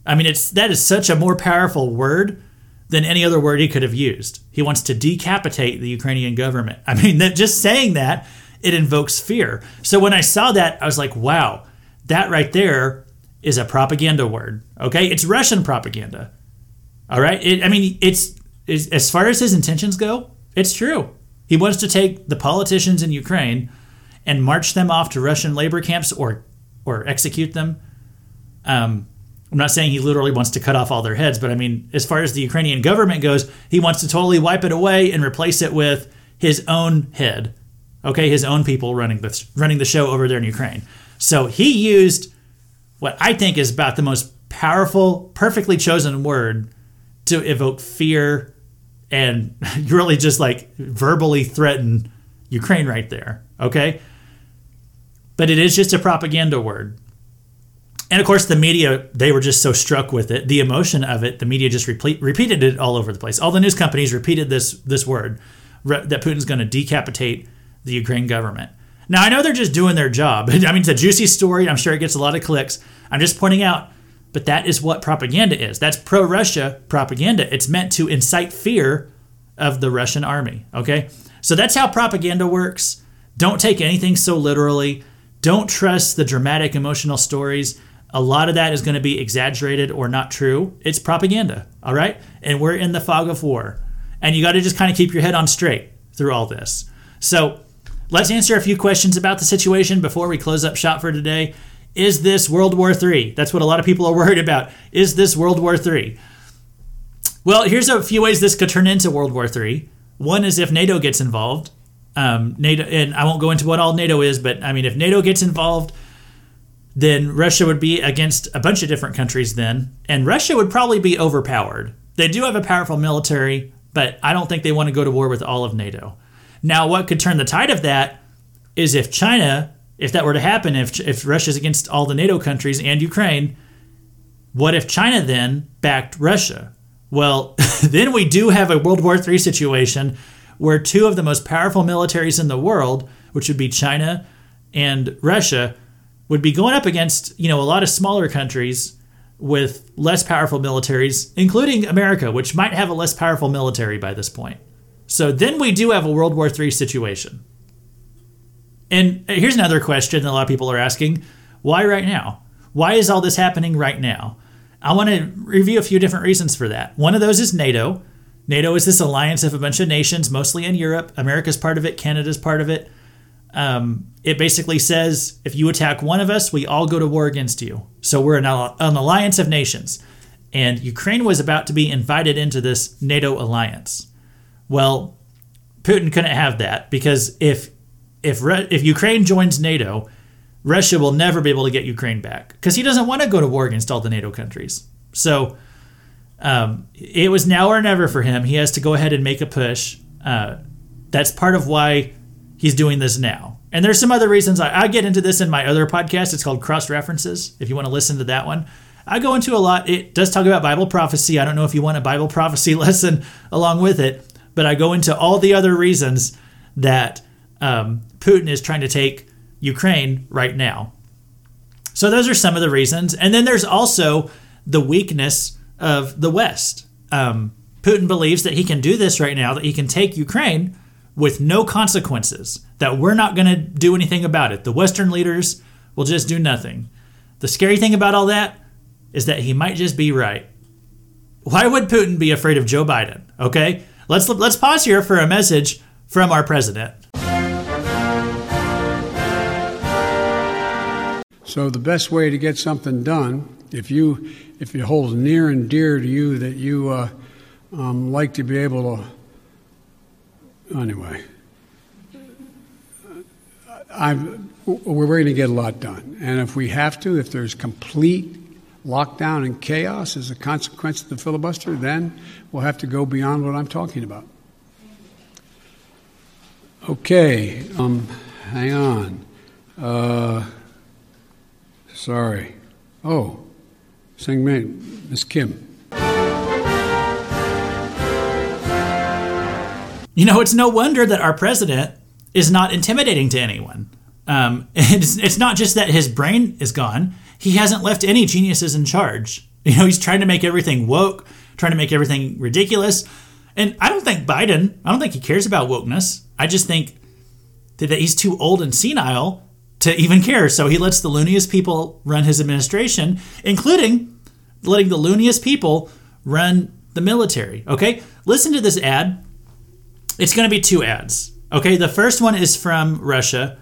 I mean, it's that is such a more powerful word than any other word he could have used. He wants to decapitate the Ukrainian government. I mean, that just saying that it invokes fear. So when I saw that, I was like, wow, that right there is a propaganda word. Okay, it's Russian propaganda. All right, it, I mean, it's, it's as far as his intentions go, it's true. He wants to take the politicians in Ukraine and march them off to Russian labor camps or or execute them. Um, I'm not saying he literally wants to cut off all their heads, but I mean, as far as the Ukrainian government goes, he wants to totally wipe it away and replace it with his own head. Okay, his own people running the running the show over there in Ukraine. So he used what I think is about the most powerful, perfectly chosen word to evoke fear and really just like verbally threaten Ukraine right there. Okay? But it is just a propaganda word. And of course the media they were just so struck with it. The emotion of it the media just repeat, repeated it all over the place. All the news companies repeated this this word re, that putin's going to decapitate the ukraine government. Now i know they're just doing their job. I mean it's a juicy story. I'm sure it gets a lot of clicks. I'm just pointing out but that is what propaganda is. That's pro-russia propaganda. It's meant to incite fear of the russian army okay? So that's how propaganda works. Don't take anything so literally don't trust the dramatic emotional stories a lot of that is going to be exaggerated or not true. It's propaganda, all right? And we're in the fog of war. And you got to just kind of keep your head on straight through all this. So let's answer a few questions about the situation before we close up shop for today. Is this World War III? That's what a lot of people are worried about. Is this World War III? Well, here's a few ways this could turn into World War III. One is if NATO gets involved. Um, NATO, and I won't go into what all NATO is, but I mean, if NATO gets involved, then Russia would be against a bunch of different countries then, and Russia would probably be overpowered. They do have a powerful military, but I don't think they want to go to war with all of NATO. Now, what could turn the tide of that is if China, if that were to happen, if, if Russia's against all the NATO countries and Ukraine, what if China then backed Russia? Well, then we do have a World War III situation where two of the most powerful militaries in the world, which would be China and Russia, would be going up against, you know, a lot of smaller countries with less powerful militaries, including America, which might have a less powerful military by this point. So then we do have a World War III situation. And uh, here's another question that a lot of people are asking why right now? Why is all this happening right now? I want to review a few different reasons for that. One of those is NATO. NATO is this alliance of a bunch of nations, mostly in Europe. America's part of it, Canada's part of it. Um, it basically says if you attack one of us, we all go to war against you. So we're an, an alliance of nations. And Ukraine was about to be invited into this NATO alliance. Well, Putin couldn't have that because if if if Ukraine joins NATO, Russia will never be able to get Ukraine back because he doesn't want to go to war against all the NATO countries. So um, it was now or never for him. He has to go ahead and make a push. Uh, that's part of why he's doing this now. And there's some other reasons. I, I get into this in my other podcast. It's called Cross References. If you want to listen to that one, I go into a lot. It does talk about Bible prophecy. I don't know if you want a Bible prophecy lesson along with it, but I go into all the other reasons that um, Putin is trying to take Ukraine right now. So those are some of the reasons. And then there's also the weakness of the West. Um, Putin believes that he can do this right now, that he can take Ukraine with no consequences, that we're not going to do anything about it. The Western leaders will just do nothing. The scary thing about all that is that he might just be right. Why would Putin be afraid of Joe Biden? Okay? Let's let's pause here for a message from our president. So the best way to get something done, if you if it holds near and dear to you that you uh, um, like to be able to, anyway, I'm, we're going to get a lot done. And if we have to, if there's complete lockdown and chaos as a consequence of the filibuster, then we'll have to go beyond what I'm talking about. Okay, um, hang on. Uh, Sorry. Oh, sing me, Miss Kim. You know, it's no wonder that our president is not intimidating to anyone. Um, it's, it's not just that his brain is gone, he hasn't left any geniuses in charge. You know, he's trying to make everything woke, trying to make everything ridiculous. And I don't think Biden, I don't think he cares about wokeness. I just think that he's too old and senile to even care. So he lets the looniest people run his administration, including letting the looniest people run the military. Okay, listen to this ad. It's going to be two ads. Okay, the first one is from Russia,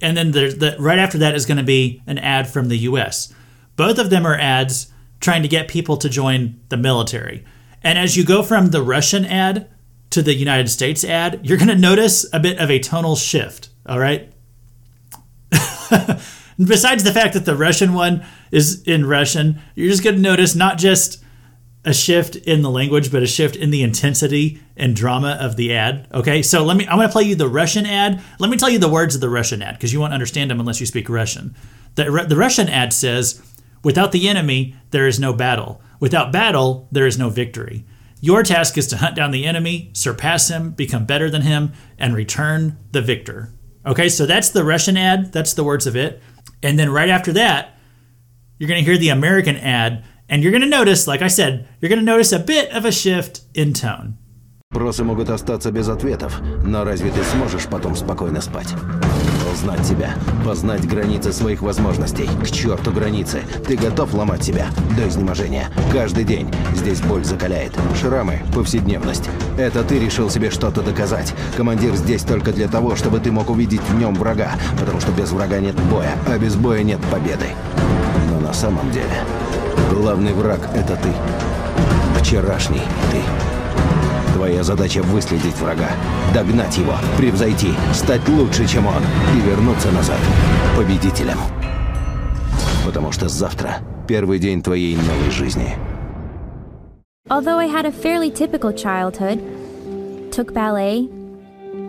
and then the, the right after that is going to be an ad from the U.S. Both of them are ads trying to get people to join the military. And as you go from the Russian ad to the United States ad, you're going to notice a bit of a tonal shift. All right. Besides the fact that the Russian one is in Russian, you're just going to notice not just a shift in the language, but a shift in the intensity and drama of the ad. Okay, so let me. I'm going to play you the Russian ad. Let me tell you the words of the Russian ad because you won't understand them unless you speak Russian. The, the Russian ad says, "Without the enemy, there is no battle. Without battle, there is no victory. Your task is to hunt down the enemy, surpass him, become better than him, and return the victor." Okay, so that's the Russian ad. That's the words of it. And then right after that, you're going to hear the American ad. And you're going to notice, like I said, you're going to notice a bit of a shift in tone. Вопросы могут остаться без ответов, но разве ты сможешь потом спокойно спать? Узнать себя, познать границы своих возможностей. К черту границы. Ты готов ломать себя до изнеможения. Каждый день. Здесь боль закаляет. Шрамы, повседневность. Это ты решил себе что-то доказать. Командир здесь только для того, чтобы ты мог увидеть в нем врага. Потому что без врага нет боя, а без боя нет победы. Но на самом деле, главный враг — это ты. Вчерашний ты. Твоя задача выследить врага, догнать его, превзойти, стать лучше, чем он и вернуться назад победителем. Потому что завтра первый день твоей новой жизни. Although I had a fairly typical childhood, took ballet,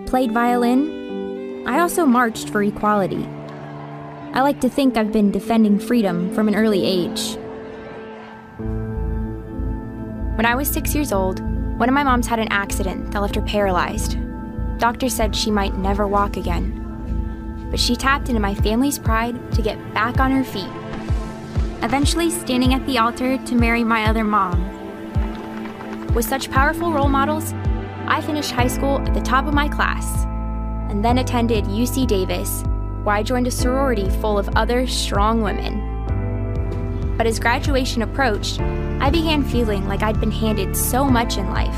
played violin, I also marched for equality. I like to think I've been defending freedom from an early age. When I was six years old, one of my moms had an accident that left her paralyzed. Doctors said she might never walk again. But she tapped into my family's pride to get back on her feet, eventually standing at the altar to marry my other mom. With such powerful role models, I finished high school at the top of my class and then attended UC Davis where I joined a sorority full of other strong women. But as graduation approached, I began feeling like I'd been handed so much in life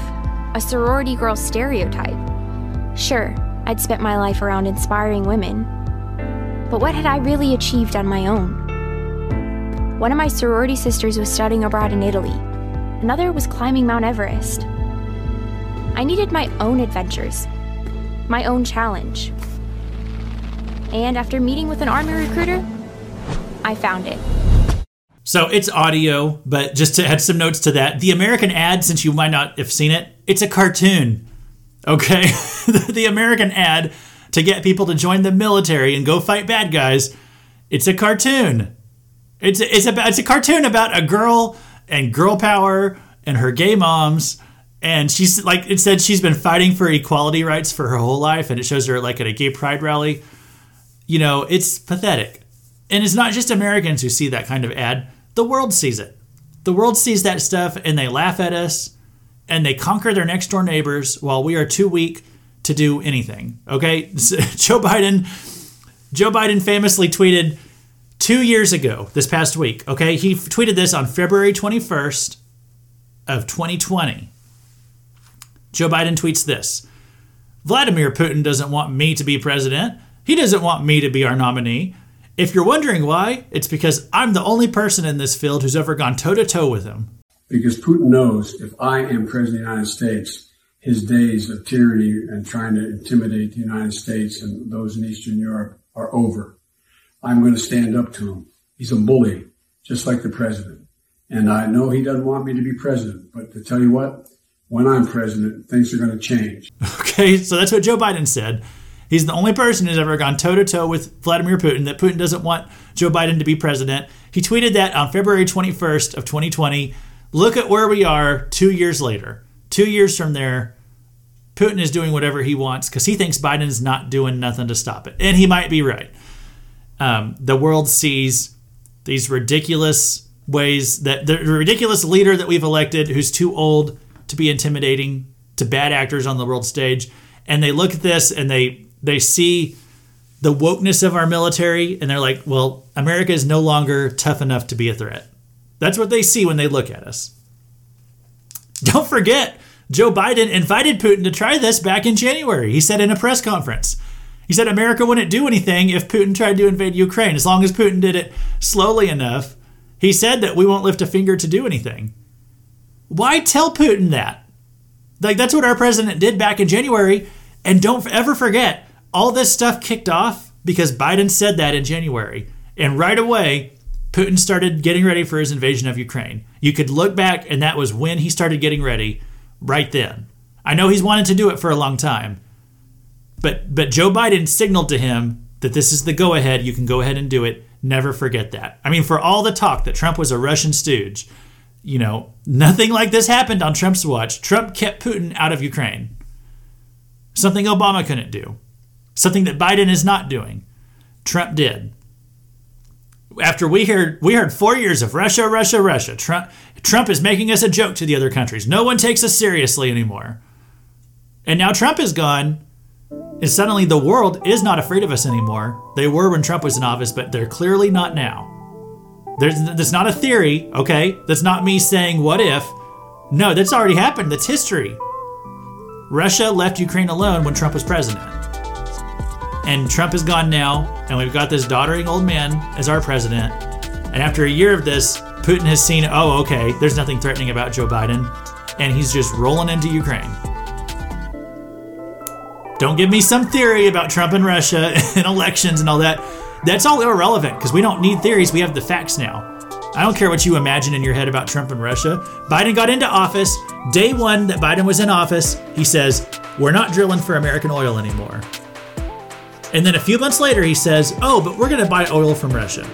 a sorority girl stereotype. Sure, I'd spent my life around inspiring women, but what had I really achieved on my own? One of my sorority sisters was studying abroad in Italy, another was climbing Mount Everest. I needed my own adventures, my own challenge. And after meeting with an army recruiter, I found it. So it's audio, but just to add some notes to that, the American ad, since you might not have seen it, it's a cartoon. Okay? the American ad to get people to join the military and go fight bad guys, it's a cartoon. It's a, it's about it's a cartoon about a girl and girl power and her gay moms and she's like it said she's been fighting for equality rights for her whole life and it shows her like at a gay pride rally. You know, it's pathetic. And it's not just Americans who see that kind of ad. The world sees it. The world sees that stuff and they laugh at us and they conquer their next door neighbors while we are too weak to do anything. Okay? Joe Biden Joe Biden famously tweeted 2 years ago this past week, okay? He tweeted this on February 21st of 2020. Joe Biden tweets this. Vladimir Putin doesn't want me to be president. He doesn't want me to be our nominee. If you're wondering why, it's because I'm the only person in this field who's ever gone toe to toe with him. Because Putin knows if I am president of the United States, his days of tyranny and trying to intimidate the United States and those in Eastern Europe are over. I'm going to stand up to him. He's a bully, just like the president. And I know he doesn't want me to be president, but to tell you what, when I'm president, things are going to change. Okay, so that's what Joe Biden said. He's the only person who's ever gone toe to toe with Vladimir Putin, that Putin doesn't want Joe Biden to be president. He tweeted that on February 21st of 2020. Look at where we are two years later. Two years from there, Putin is doing whatever he wants because he thinks Biden's not doing nothing to stop it. And he might be right. Um, the world sees these ridiculous ways that the ridiculous leader that we've elected who's too old to be intimidating to bad actors on the world stage and they look at this and they they see the wokeness of our military and they're like well america is no longer tough enough to be a threat. That's what they see when they look at us. Don't forget joe biden invited putin to try this back in january. He said in a press conference. He said america wouldn't do anything if putin tried to invade ukraine. As long as putin did it slowly enough he said that we won't lift a finger to do anything. Why tell Putin that? Like, that's what our president did back in January. And don't ever forget, all this stuff kicked off because Biden said that in January. And right away, Putin started getting ready for his invasion of Ukraine. You could look back, and that was when he started getting ready, right then. I know he's wanted to do it for a long time, but but Joe Biden signaled to him that this is the go ahead. You can go ahead and do it. Never forget that. I mean, for all the talk that Trump was a Russian stooge, you know, nothing like this happened on Trump's watch. Trump kept Putin out of Ukraine. Something Obama couldn't do. Something that Biden is not doing. Trump did. After we heard we heard 4 years of Russia, Russia, Russia. Trump Trump is making us a joke to the other countries. No one takes us seriously anymore. And now Trump is gone. And suddenly the world is not afraid of us anymore. They were when Trump was in office, but they're clearly not now. There's that's not a theory, okay? That's not me saying what if. No, that's already happened. That's history. Russia left Ukraine alone when Trump was president. And Trump is gone now, and we've got this doddering old man as our president. And after a year of this, Putin has seen, oh, okay, there's nothing threatening about Joe Biden, and he's just rolling into Ukraine. Don't give me some theory about Trump and Russia and elections and all that. That's all irrelevant because we don't need theories. We have the facts now. I don't care what you imagine in your head about Trump and Russia. Biden got into office. Day one that Biden was in office, he says, We're not drilling for American oil anymore. And then a few months later, he says, Oh, but we're going to buy oil from Russia.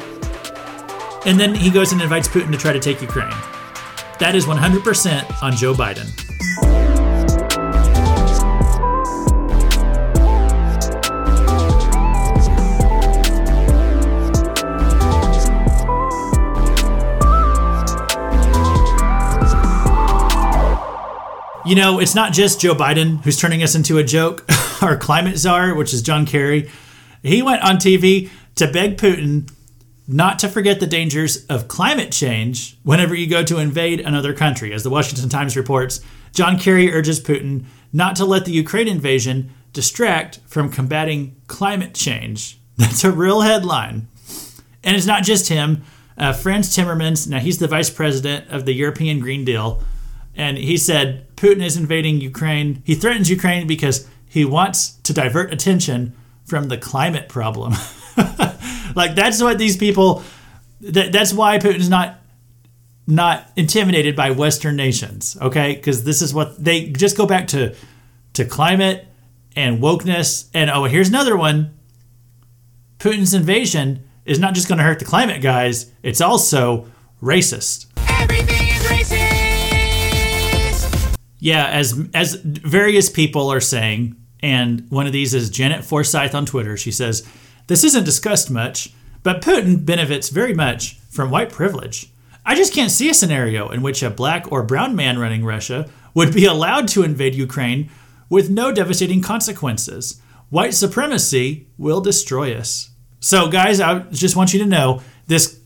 And then he goes and invites Putin to try to take Ukraine. That is 100% on Joe Biden. You know, it's not just Joe Biden who's turning us into a joke. Our climate czar, which is John Kerry, He went on TV to beg Putin not to forget the dangers of climate change whenever you go to invade another country. As the Washington Times reports, John Kerry urges Putin not to let the Ukraine invasion distract from combating climate change. That's a real headline. And it's not just him. Uh, Frans Timmermans, now he's the vice president of the European Green Deal, and he said Putin is invading Ukraine. He threatens Ukraine because he wants to divert attention from the climate problem. like that's what these people. That, that's why Putin's not not intimidated by Western nations. Okay, because this is what they just go back to to climate and wokeness. And oh, here's another one. Putin's invasion is not just going to hurt the climate guys; it's also racist. Everything is racist. Yeah, as as various people are saying, and one of these is Janet Forsyth on Twitter. She says, "This isn't discussed much, but Putin benefits very much from white privilege. I just can't see a scenario in which a black or brown man running Russia would be allowed to invade Ukraine with no devastating consequences. White supremacy will destroy us." So, guys, I just want you to know this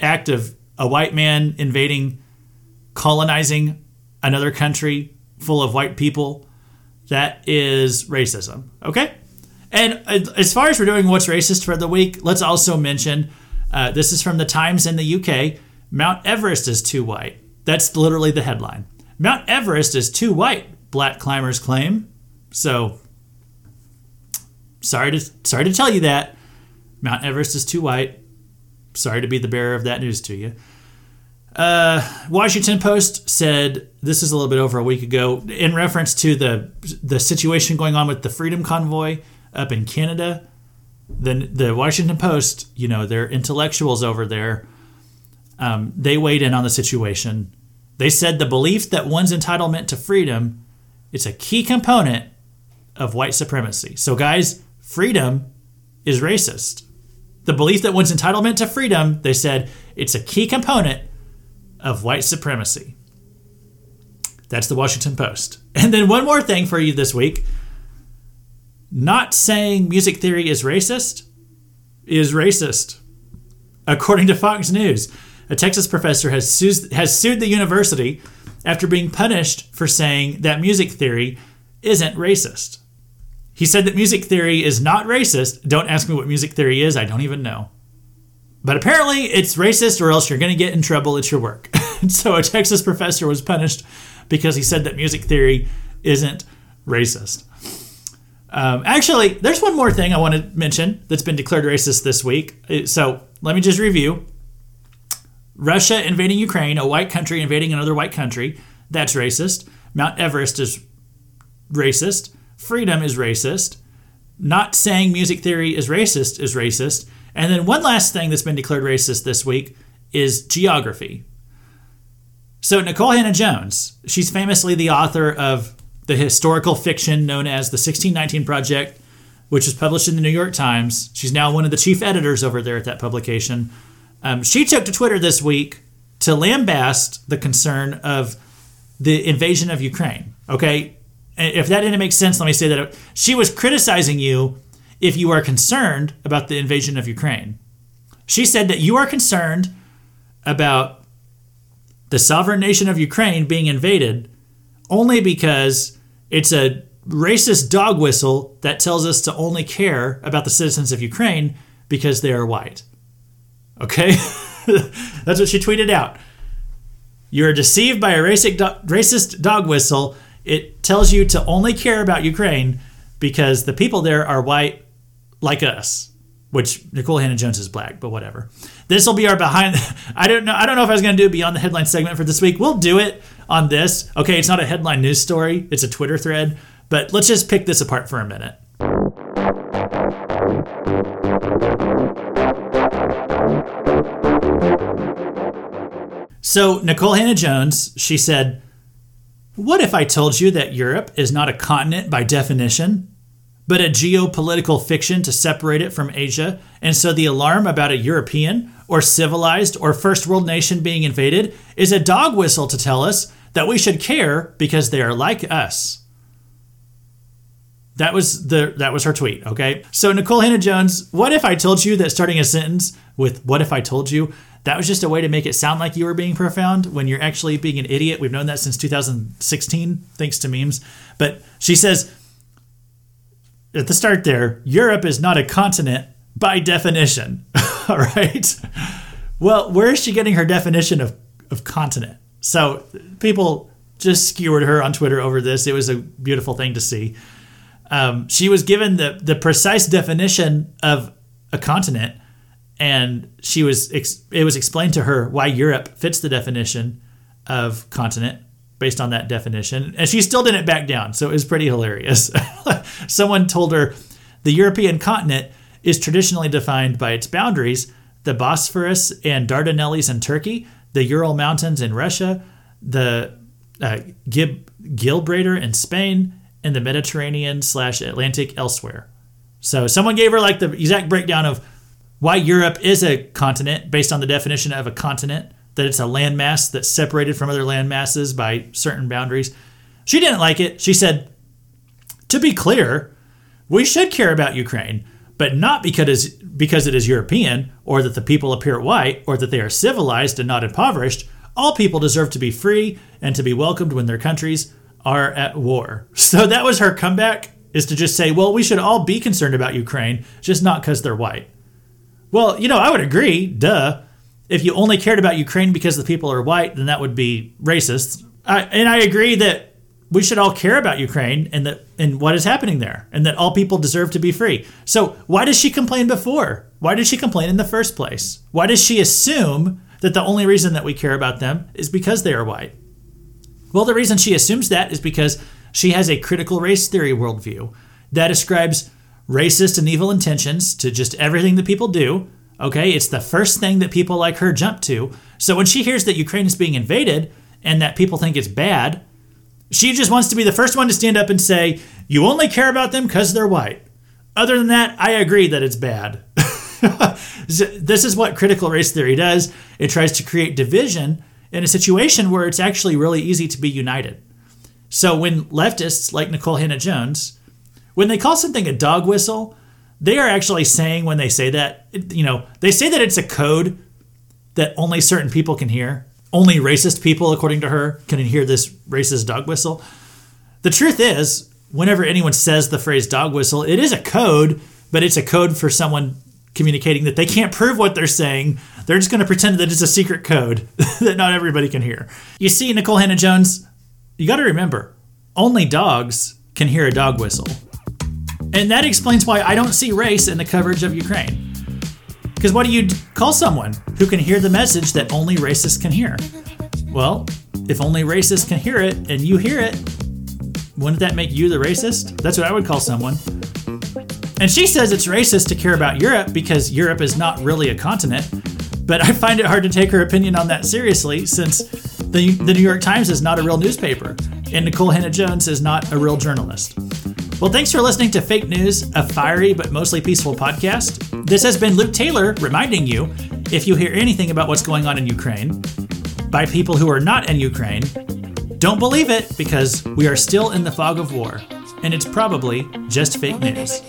act of a white man invading, colonizing another country full of white people, that is racism. Okay? And uh, as far as we're doing what's racist for the week, let's also mention uh, this is from the Times in the UK Mount Everest is too white. That's literally the headline. Mount Everest is too white, black climbers claim. So, sorry to sorry to tell you that. Mount Everest is too white. Sorry to be the bearer of that news to you. Uh, Washington Post said this is a little bit over a week ago in reference to the the situation going on with the Freedom Convoy up in Canada. The the Washington Post, you know, they're intellectuals over there. Um, they weighed in on the situation. They said the belief that one's entitlement to freedom is a key component of white supremacy. So, guys, freedom is racist. The belief that one's entitlement to freedom, they said, it's a key component of white supremacy. That's the Washington Post. And then one more thing for you this week. Not saying music theory is racist is racist. According to Fox News, a Texas professor has sued, has sued the university after being punished for saying that music theory isn't racist. He said that music theory is not racist. Don't ask me what music theory is, I don't even know. But apparently it's racist or else you're going to get in trouble at your work. so a Texas professor was punished because he said that music theory isn't racist. Um, actually, there's one more thing I want to mention that's been declared racist this week. Uh, So let me just review Russia invading Ukraine, a white country invading another white country. That's racist. Mount Everest is racist. Freedom is racist. Not saying music theory is racist is racist. And then one last thing that's been declared racist this week is geography. So, Nikole Hannah-Jones, she's famously the author of the historical fiction known as the 1619 Project, which was published in the New York Times. She's now one of the chief editors over there at that publication. Um, she took to Twitter this week to lambast the concern of the invasion of Ukraine. Okay, if that didn't make sense, let me say that she was criticizing you if you are concerned about the invasion of Ukraine. She said that you are concerned about the sovereign nation of Ukraine being invaded only because it's a racist dog whistle that tells us to only care about the citizens of Ukraine because they are white. Okay? That's what she tweeted out. You are deceived by a racist, dog whistle. It tells you to only care about Ukraine because the people there are white like us. Which Nikole Hannah-Jones is black, but whatever. This will be our behind. I don't know. I don't know if I was going to do beyond the headline segment for this week. We'll do it on this. Okay, it's not a headline news story. It's a Twitter thread. But let's just pick this apart for a minute. So, Nikole Hannah-Jones, she said, What if I told you that Europe is not a continent by definition, but a geopolitical fiction to separate it from Asia? And so the alarm about a European or civilized or first world nation being invaded is a dog whistle to tell us that we should care because they are like us. That was the that was her tweet, okay? So Nikole Hannah-Jones, what if I told you that starting a sentence with what if I told you? That was just a way to make it sound like you were being profound when you're actually being an idiot. We've known that since 2016 thanks to memes. But she says at the start there, Europe is not a continent by definition. All right. Well, where is she getting her definition of, of continent? So people just skewered her on Twitter over this. It was a beautiful thing to see. Um, she was given the, the precise definition of a continent, and she was ex- it was explained to her why Europe fits the definition of continent based on that definition, and she still didn't back down. So it was pretty hilarious. Someone told her the European continent is traditionally defined by its boundaries the Bosphorus and Dardanelles in Turkey, the Ural Mountains in Russia, the uh, Gib- Gilbrader in Spain, and the Mediterranean slash Atlantic elsewhere. So someone gave her like the exact breakdown of why Europe is a continent based on the definition of a continent, that it's a landmass that's separated from other landmasses by certain boundaries. She didn't like it. She said, to be clear, we should care about Ukraine, but not because because it is European, or that the people appear white, or that they are civilized and not impoverished. All people deserve to be free and to be welcomed when their countries are at war. So that was her comeback is to just say, well, we should all be concerned about Ukraine, just not because they're white. Well, you know, I would agree, duh. If you only cared about Ukraine because the people are white, then that would be racist. I, and I agree that we should all care about Ukraine and that and what is happening there, and that all people deserve to be free. So why does she complain before? Why did she complain in the first place? Why does she assume that the only reason that we care about them is because they are white? Well, the reason she assumes that is because she has a critical race theory worldview that ascribes racist and evil intentions to just everything that people do. Okay, it's the first thing that people like her jump to. So when she hears that Ukraine is being invaded and that people think it's bad, she just wants to be the first one to stand up and say, You only care about them because they're white. Other than that, I agree that it's bad. this is what critical race theory does it tries to create division in a situation where it's actually really easy to be united. So when leftists like Nikole Hannah-Jones, when they call something a dog whistle, they are actually saying when they say that, you know, they say that it's a code that only certain people can hear. Only racist people, according to her, can hear this racist dog whistle. The truth is, whenever anyone says the phrase dog whistle, it is a code, but it's a code for someone communicating that they can't prove what they're saying. They're just going to pretend that it's a secret code that not everybody can hear. You see, Nikole Hannah-Jones, you got to remember, only dogs can hear a dog whistle. And that explains why I don't see race in the coverage of Ukraine. Because what do you call someone who can hear the message that only racists can hear? Well, if only racists can hear it and you hear it, wouldn't that make you the racist? That's what I would call someone. And she says it's racist to care about Europe because Europe is not really a continent. But I find it hard to take her opinion on that seriously since the, the New York Times is not a real newspaper and Nikole Hannah-Jones is not a real journalist. Well, thanks for listening to Fake News, a fiery but mostly peaceful podcast. This has been Luke Taylor reminding you if you hear anything about what's going on in Ukraine by people who are not in Ukraine, don't believe it because we are still in the fog of war, and it's probably just fake news.